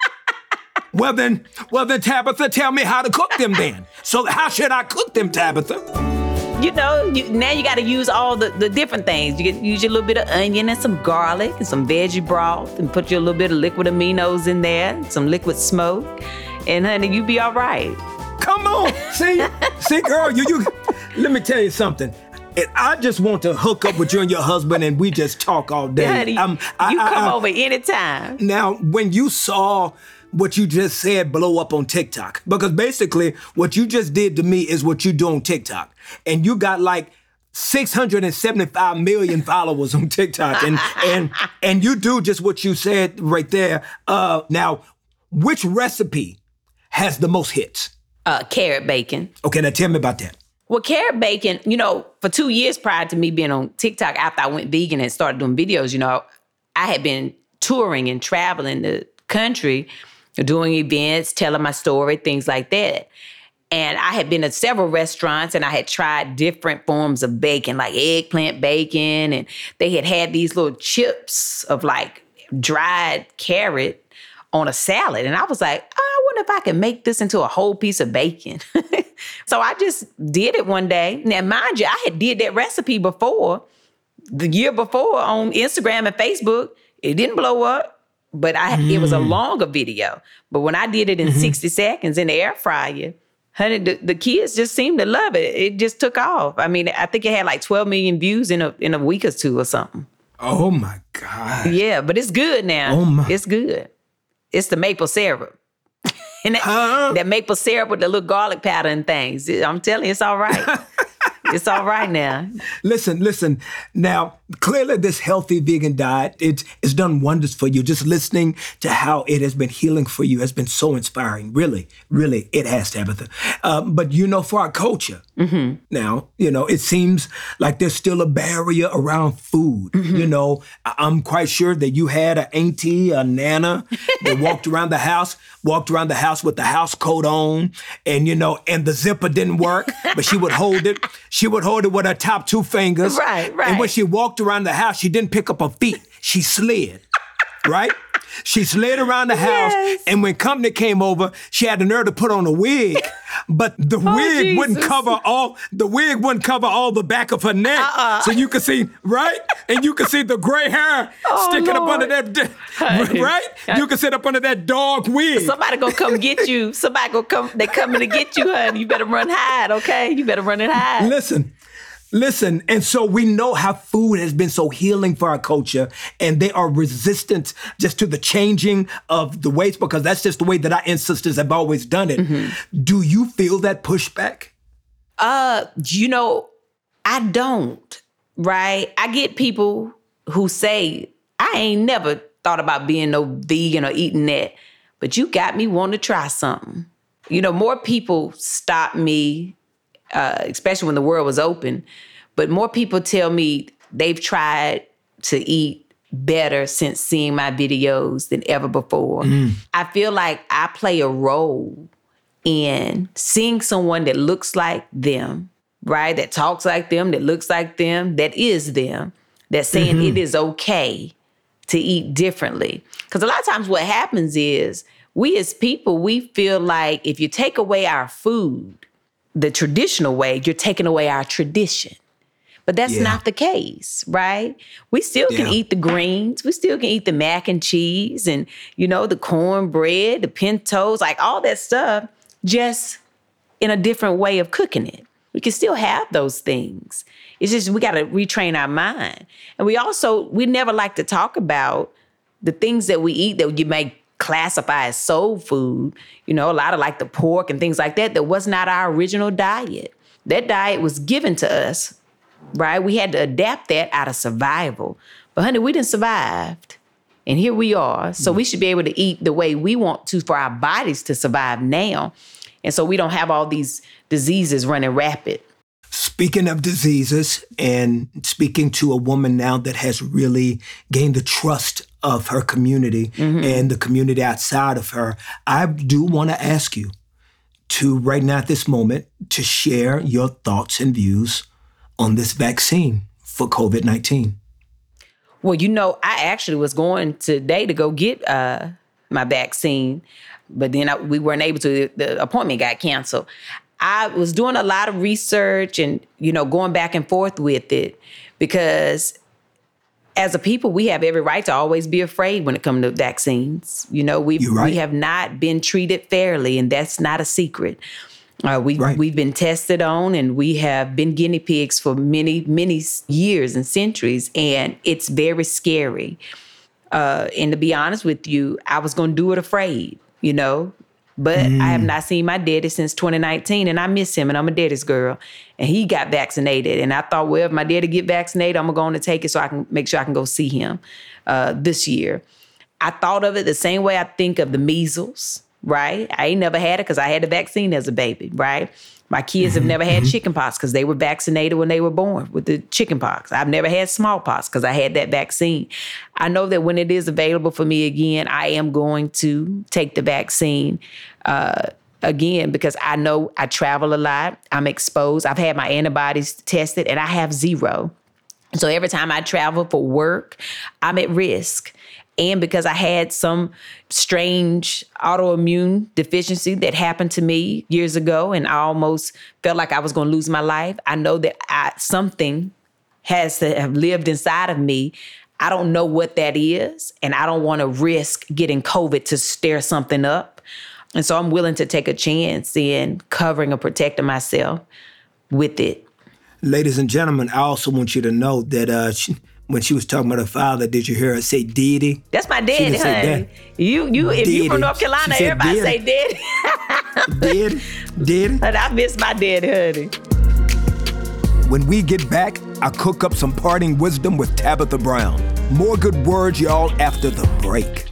well then, well then, Tabitha, tell me how to cook them then. So how should I cook them, Tabitha? you know, you, now you got to use all the, the different things. You can use your little bit of onion and some garlic and some veggie broth and put your little bit of liquid aminos in there, some liquid smoke, and honey, you be all right. Come on, see, see, girl, you you. Let me tell you something. And I just want to hook up with you and your husband, and we just talk all day. Honey, um, I, you I, come I, over anytime. Now, when you saw what you just said blow up on TikTok. Because basically, what you just did to me is what you do on TikTok. And you got like 675 million followers on TikTok. And and and you do just what you said right there. Uh now, which recipe has the most hits? Uh carrot bacon. Okay, now tell me about that. Well, carrot bacon, you know, for two years prior to me being on TikTok, after I went vegan and started doing videos, you know, I had been touring and traveling the country doing events, telling my story, things like that. And I had been at several restaurants and I had tried different forms of bacon, like eggplant bacon. And they had had these little chips of like dried carrot on a salad. And I was like, oh, I wonder if I can make this into a whole piece of bacon. so I just did it one day. Now, mind you, I had did that recipe before, the year before on Instagram and Facebook. It didn't blow up but I mm. it was a mm. longer video. But when I did it in mm-hmm. 60 seconds in the air fryer, honey, the, the, kids just seemed to love it. It just took off. I mean, I think it had like 12 million views in a in a week or two or something. Oh my God. Yeah, but it's good now. Oh my. It's good. It's the maple syrup. And that, huh? that maple syrup with the little garlic powder and things. I'm telling you, it's all right. it's all right now. Listen, listen. Now, clearly, this healthy vegan diet it, it's done wonders for you. Just listening to how it has been healing for you has been so inspiring. Really, really, it has, Tabitha. Um, but you know, for our culture mm-hmm. now, you know, it seems like there's still a barrier around food. Mm-hmm. You know, I- I'm quite sure that you had an auntie, a nana that walked around the house, walked around the house with the house coat on, and you know, and the zipper didn't work, but she would hold it. She would hold it with her top two fingers. Right, right. And when she walked around the house, she didn't pick up her feet. She slid. right? She slid around the house, Yes. and when company came over, she had the nerve to put on a wig, but the oh, wig wouldn't Oh, cover all. The wig wouldn't cover all the back of her neck, Uh-uh. so you could see right, and you could see the gray hair Oh, sticking up under that. Honey. Right, you could sit up under that dog wig. Somebody gonna come get you. Somebody gonna come. They coming to get you, honey. You better run hide, okay? You better run and hide. Listen, listen. And so we know how food has been so healing for our culture, and they are resistant just to the changing of the ways because that's just the way that our ancestors have always done it. Do you feel that pushback? Uh, you know, I don't. Right? I get people who say, "I ain't never thought about being no vegan or eating that," but you got me wanting to try something. You know, more people stop me, uh, especially when the world was open. But more people tell me they've tried to eat better since seeing my videos than ever before. I feel like I play a role in seeing someone that looks like them, right? That talks like them, that looks like them, that is them, that's saying it is okay to eat differently. Because a lot of times what happens is we as people, we feel like if you take away our food, the traditional way, you're taking away our tradition. But that's Yeah. not the case, right? We still can Yeah. eat the greens. We still can eat the mac and cheese and, you know, the cornbread, the pintos, like all that stuff, just in a different way of cooking it. We can still have those things. It's just we got to retrain our mind. And we also, we never like to talk about the things that we eat that you may classify as soul food, you know, a lot of like the pork and things like that, that was not our original diet. That diet was given to us, right? We had to adapt that out of survival. But honey, we didn't survived. And here we are. So mm. we should be able to eat the way we want to for our bodies to survive now. And so we don't have all these diseases running rapid. Speaking of diseases and speaking to a woman now that has really gained the trust of her community and the community outside of her, I do want to ask you to, right now at this moment, to share your thoughts and views on this vaccine for COVID 19. Well, you know, I actually was going today to go get uh, my vaccine, but then I, we weren't able to. The appointment got canceled. I was doing a lot of research and you know going back and forth with it because as a people we have every right to always be afraid when it comes to vaccines. You know, we right. we have not been treated fairly, and that's not a secret. Uh, we Right. we've been tested on, and we have been guinea pigs for many many years and centuries, and it's very scary. Uh, and to be honest with you, I was going to do it afraid, you know. But I have not seen my daddy since 2019, and I miss him, and I'm a daddy's girl. And he got vaccinated, and I thought, well, if my daddy get vaccinated, I'm going to take it so I can make sure I can go see him uh, this year. I thought of it the same way I think of the measles, right? I ain't never had it because I had the vaccine as a baby, right? My kids have never had chickenpox because they were vaccinated when they were born with the chickenpox. I've never had smallpox because I had that vaccine. I know that when it is available for me again, I am going to take the vaccine uh, again because I know I travel a lot. I'm exposed. I've had my antibodies tested and I have zero. So every time I travel for work, I'm at risk. And because I had some strange autoimmune deficiency that happened to me years ago, and I almost felt like I was going to lose my life, I know that I, something has to have lived inside of me. I don't know what that is, and I don't want to risk getting COVID to stir something up. And so I'm willing to take a chance in covering or protecting myself with it. Ladies and gentlemen, I also want you to know that uh, she, when she was talking about her father, did you hear her say Diddy? That's my daddy, honey. You, you, if you Daddy. from North Carolina, said everybody say daddy. daddy. Diddy? Diddy? and I miss my daddy, honey. When we get back, I cook up some parting wisdom with Tabitha Brown. More good words, y'all, after the break.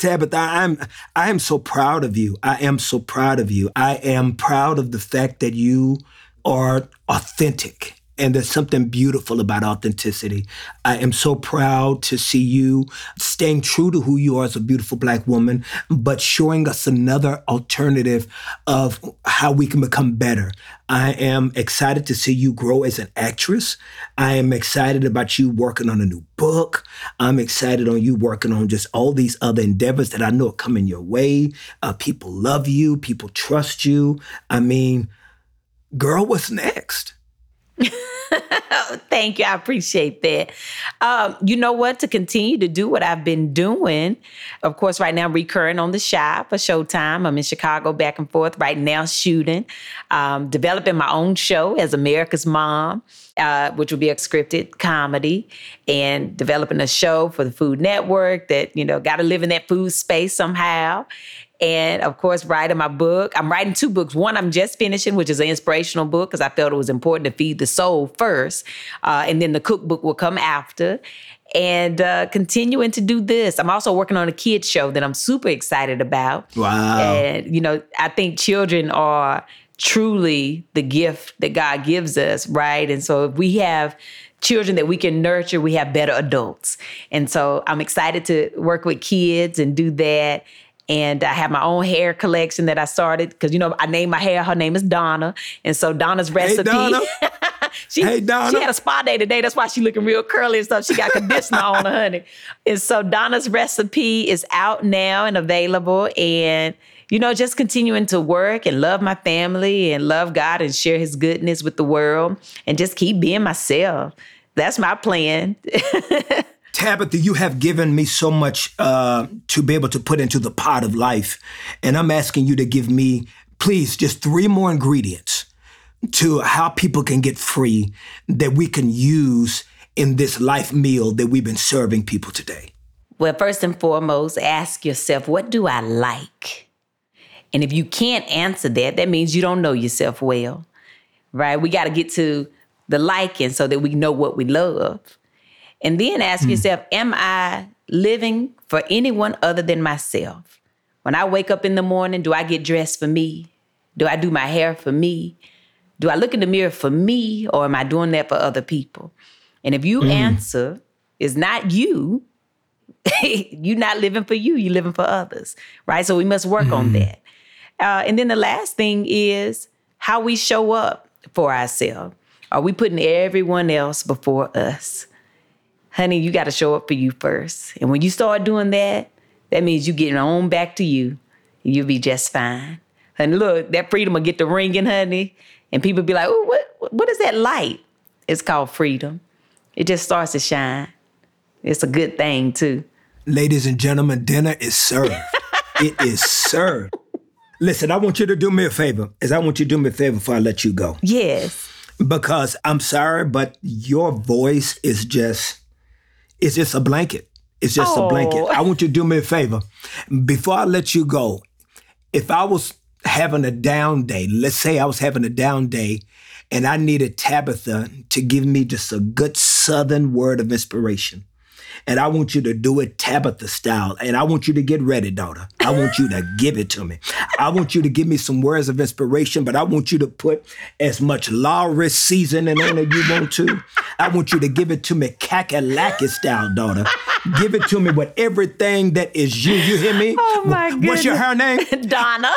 Tabitha, I'm I am so proud of you. I am so proud of you. I am proud of the fact that you are authentic. And there's something beautiful about authenticity. I am so proud to see you staying true to who you are as a beautiful black woman, but showing us another alternative of how we can become better. I am excited to see you grow as an actress. I am excited about you working on a new book. I'm excited on you working on just all these other endeavors that I know are coming your way. Uh, people love you, people trust you. I mean, girl, what's next? Thank you. I appreciate that. Um, you know what? To continue to do what I've been doing, of course, right now, recurring on the Chi for Showtime. I'm in Chicago back and forth right now, shooting, um, developing my own show as America's Mom, uh, which will be a scripted comedy, and developing a show for the Food Network that, you know, got to live in that food space somehow and of course writing my book i'm writing two books one i'm just finishing which is an inspirational book because i felt it was important to feed the soul first uh, and then the cookbook will come after and uh, continuing to do this i'm also working on a kids show that i'm super excited about Wow. and you know i think children are truly the gift that god gives us right and so if we have children that we can nurture, we have better adults. And so I'm excited to work with kids and do that. And I have my own hair collection that I started because you know I named my hair. Her name is Donna, and so Donna's recipe. Hey, Donna. she, Hey, Donna. she had a spa day today. That's why she looking real curly and stuff. She got conditioner on her, honey. And so Donna's recipe is out now and available. And you know, just continuing to work and love my family and love God and share His goodness with the world and just keep being myself. That's my plan. Tabitha, you have given me so much uh, to be able to put into the pot of life. And I'm asking you to give me, please, just three more ingredients to how people can get free that we can use in this life meal that we've been serving people today. Well, first and foremost, ask yourself, what do I like? And if you can't answer that, that means you don't know yourself well, right? We got to get to the liking so that we know what we love. And then ask hmm. yourself, am I living for anyone other than myself? When I wake up in the morning, do I get dressed for me? Do I do my hair for me? Do I look in the mirror for me or am I doing that for other people? And if you hmm. answer is not you, you're not living for you, you're living for others, right? So we must work on hmm. that. Uh, and then the last thing is how we show up for ourselves. Are we putting everyone else before us? Honey, you got to show up for you first. And when you start doing that, that means you getting on back to you. You'll be just fine. And look, that freedom will get the ringing, honey. And people be like, oh, what, what is that light? It's called freedom. It just starts to shine. It's a good thing, too. Ladies and gentlemen, dinner is served. it is served. Listen, I want you to do me a favor. Is I want you to do me a favor before I let you go. Yes. Because I'm sorry, but your voice is just it's just a blanket. It's just a blanket. Oh. I want you to do me a favor. Before I let you go, if I was having a down day, let's say I was having a down day and I needed Tabitha to give me just a good southern word of inspiration. And I want you to do it Tabitha style. And I want you to get ready, daughter. I want you to give it to me. I want you to give me some words of inspiration, but I want you to put as much Lawry's seasoning on it you want to. I want you to give it to me kakalaki style, daughter. Give it to me with everything that is you. You hear me? Oh my What's your her name? Donna.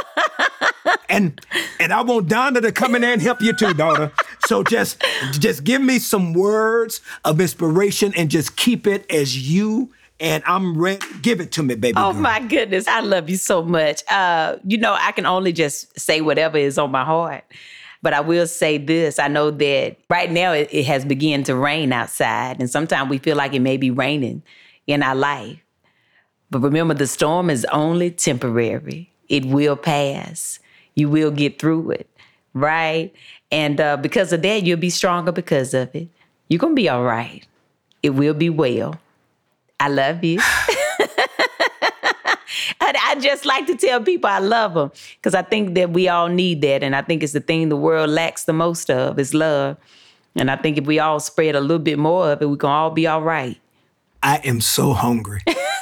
and and I want Donna to come in there and help you too, daughter. So just just give me some words of inspiration and just keep it as you and I'm ready. Give it to me, baby. Oh girl. my goodness, I love you so much. Uh, you know, I can only just say whatever is on my heart. But I will say this I know that right now it, it has begun to rain outside, and sometimes we feel like it may be raining in our life. But remember, the storm is only temporary, it will pass. You will get through it, right? And uh, because of that, you'll be stronger because of it. You're going to be all right. It will be well. I love you. And I just like to tell people I love them because I think that we all need that. And I think it's the thing the world lacks the most of is love. And I think if we all spread a little bit more of it, we can all be all right. I am so hungry.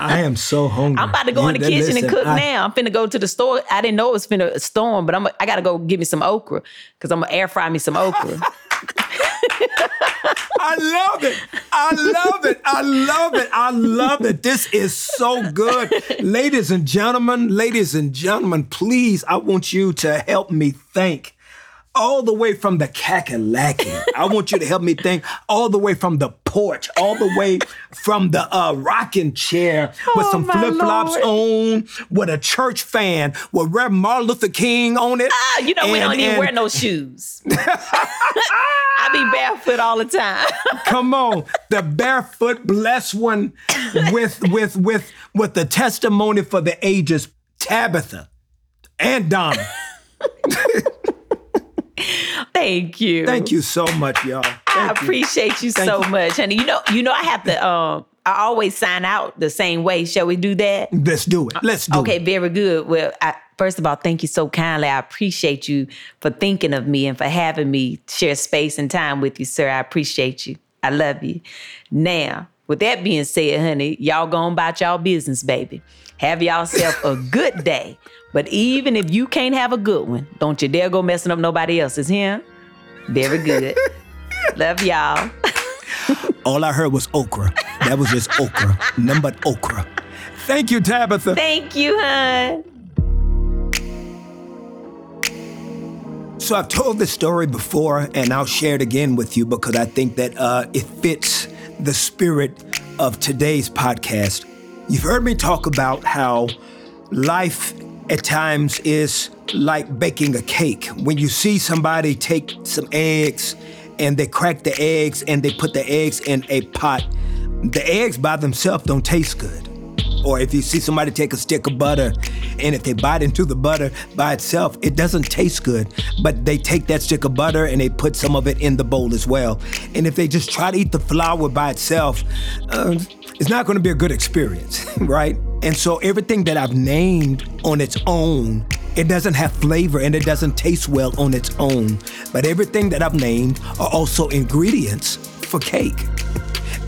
I am so hungry. I'm about to go You- in the kitchen and cook I- now. I'm finna go to the store. I didn't know it was finna storm, but I'm I gotta go get me some okra because I'm gonna air fry me some okra. I love it. I love it. I love it. I love it. This is so good. ladies and gentlemen, ladies and gentlemen, please, I want you to help me thank all the way from the kakalaki. I want you to help me think all the way from the porch, all the way from the uh, rocking chair with Oh, some flip flops on, with a church fan, with Reverend Martin Luther King on it. Ah, you know we don't even and- wear no shoes. I be barefoot all the time. Come on, the barefoot blessed one with with with with the testimony for the ages, Tabitha and Donna. Thank you. Thank you so much, y'all. I Thank you. appreciate you so you. much, honey. You know, you know, I have to. Um, I always sign out the same way. Shall we do that? Let's do it. Let's do Okay, it. very good. Well, I, first of all, thank you so kindly. I appreciate you for thinking of me and for having me share space and time with you, sir. I appreciate you. I love you. Now, with that being said, honey, y'all go on about y'all business, baby. Have yourself a good day. But even if you can't have a good one, don't you dare go messing up nobody else's, Very good. love y'all. All I heard was okra. That was just okra. Nothing but okra. Thank you, Tabitha. Thank you, hon. So I've told this story before, and I'll share it again with you because I think that uh, it fits the spirit of today's podcast. You've heard me talk about how life at times is like baking a cake. When you see somebody take some eggs and they crack the eggs and they put the eggs in a pot, the eggs by themselves don't taste good. Or if you see somebody take a stick of butter and if they bite into the butter by itself, it doesn't taste good. But they take that stick of butter and they put some of it in the bowl as well. And if they just try to eat the flour by itself, uh, it's not going to be a good experience, right? And so everything that I've named on its own, it doesn't have flavor and it doesn't taste well on its own. But everything that I've named are also ingredients for cake.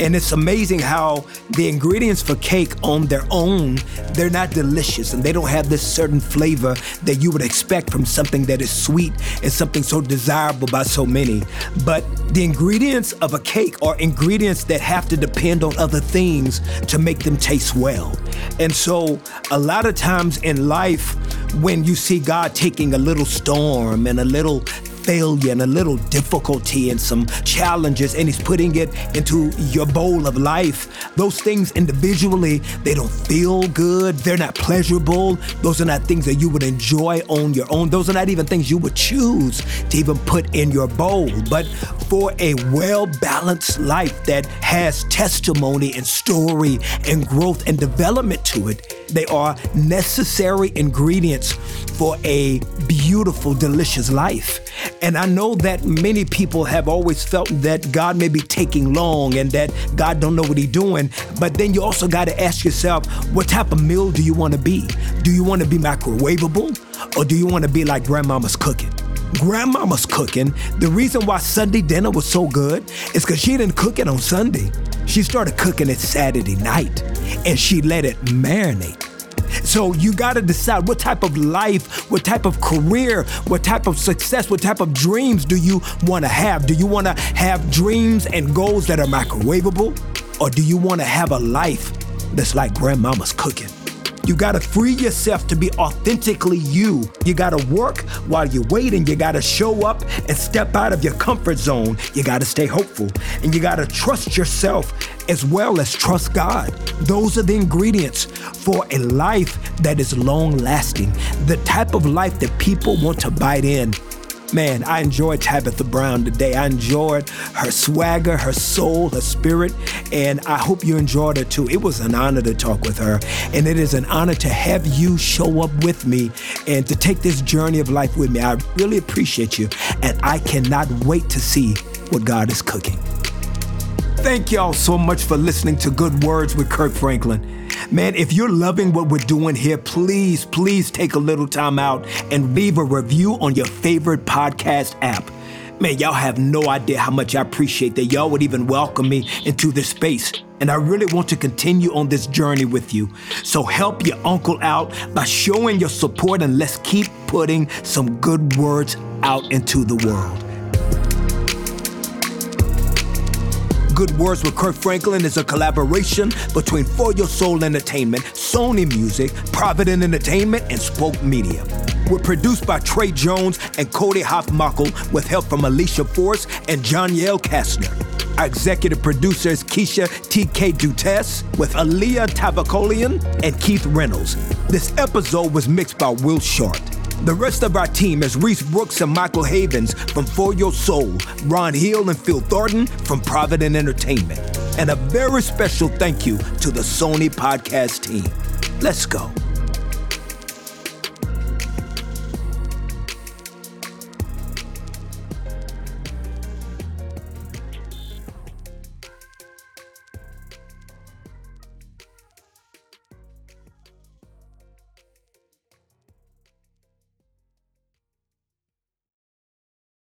And it's amazing how the ingredients for cake on their own, they're not delicious and they don't have this certain flavor that you would expect from something that is sweet and something so desirable by so many. But the ingredients of a cake are ingredients that have to depend on other things to make them taste well. And so a lot of times in life, when you see God taking a little storm and a little failure and a little difficulty and some challenges and he's putting it into your bowl of life. Those things individually they don't feel good. They're not pleasurable. Those are not things that you would enjoy on your own. Those are not even things you would choose to even put in your bowl. But for a well balanced life that has testimony and story and growth and development to it they are necessary ingredients for a beautiful, delicious life. And I know that many people have always felt that God may be taking long and that God don't know what he's doing. But then you also got to ask yourself, what type of meal do you want to be? Do you want to be microwavable or do you want to be like grandmama's cooking? Grandmama's cooking, the reason why Sunday dinner was so good is because she didn't cook it on Sunday. She started cooking it Saturday night and she let it marinate. So you got to decide what type of life, what type of career, what type of success, what type of dreams do you want to have? Do you want to have dreams and goals that are microwavable? Or do you want to have a life that's like grandmama's cooking? You gotta free yourself to be authentically you. You gotta work while you're waiting. You gotta show up and step out of your comfort zone. You gotta stay hopeful. And you gotta trust yourself as well as trust God. Those are the ingredients for a life that is long lasting, the type of life that people want to bite in Man, I enjoyed Tabitha Brown today. I enjoyed her swagger, her soul, her spirit, and I hope you enjoyed her too. It was an honor to talk with her, and it is an honor to have you show up with me and to take this journey of life with me. I really appreciate you, and I cannot wait to see what God is cooking. Thank y'all so much for listening to Good Words with Kirk Franklin. Man, if you're loving what we're doing here, please, please take a little time out and leave a review on your favorite podcast app. Man, y'all have no idea how much I appreciate that y'all would even welcome me into this space. And I really want to continue on this journey with you. So help your uncle out by showing your support and let's keep putting some good words out into the world. Good Words with Kirk Franklin is a collaboration between For Your Soul Entertainment, Sony Music, Provident Entertainment, and Spoke Media. We're produced by Trey Jones and Cody Hoffmuckel with help from Alicia Force and Johnielle Kastner. Our executive producer is Keisha T.K. Dutes with Aaliyah Tavakolian and Keith Reynolds. This episode was mixed by Will Short. The rest of our team is Reese Brooks and Michael Havens from For Your Soul, Ron Hill and Phil Thornton from Provident Entertainment. And a very special thank you to the Sony Podcast team. Let's go.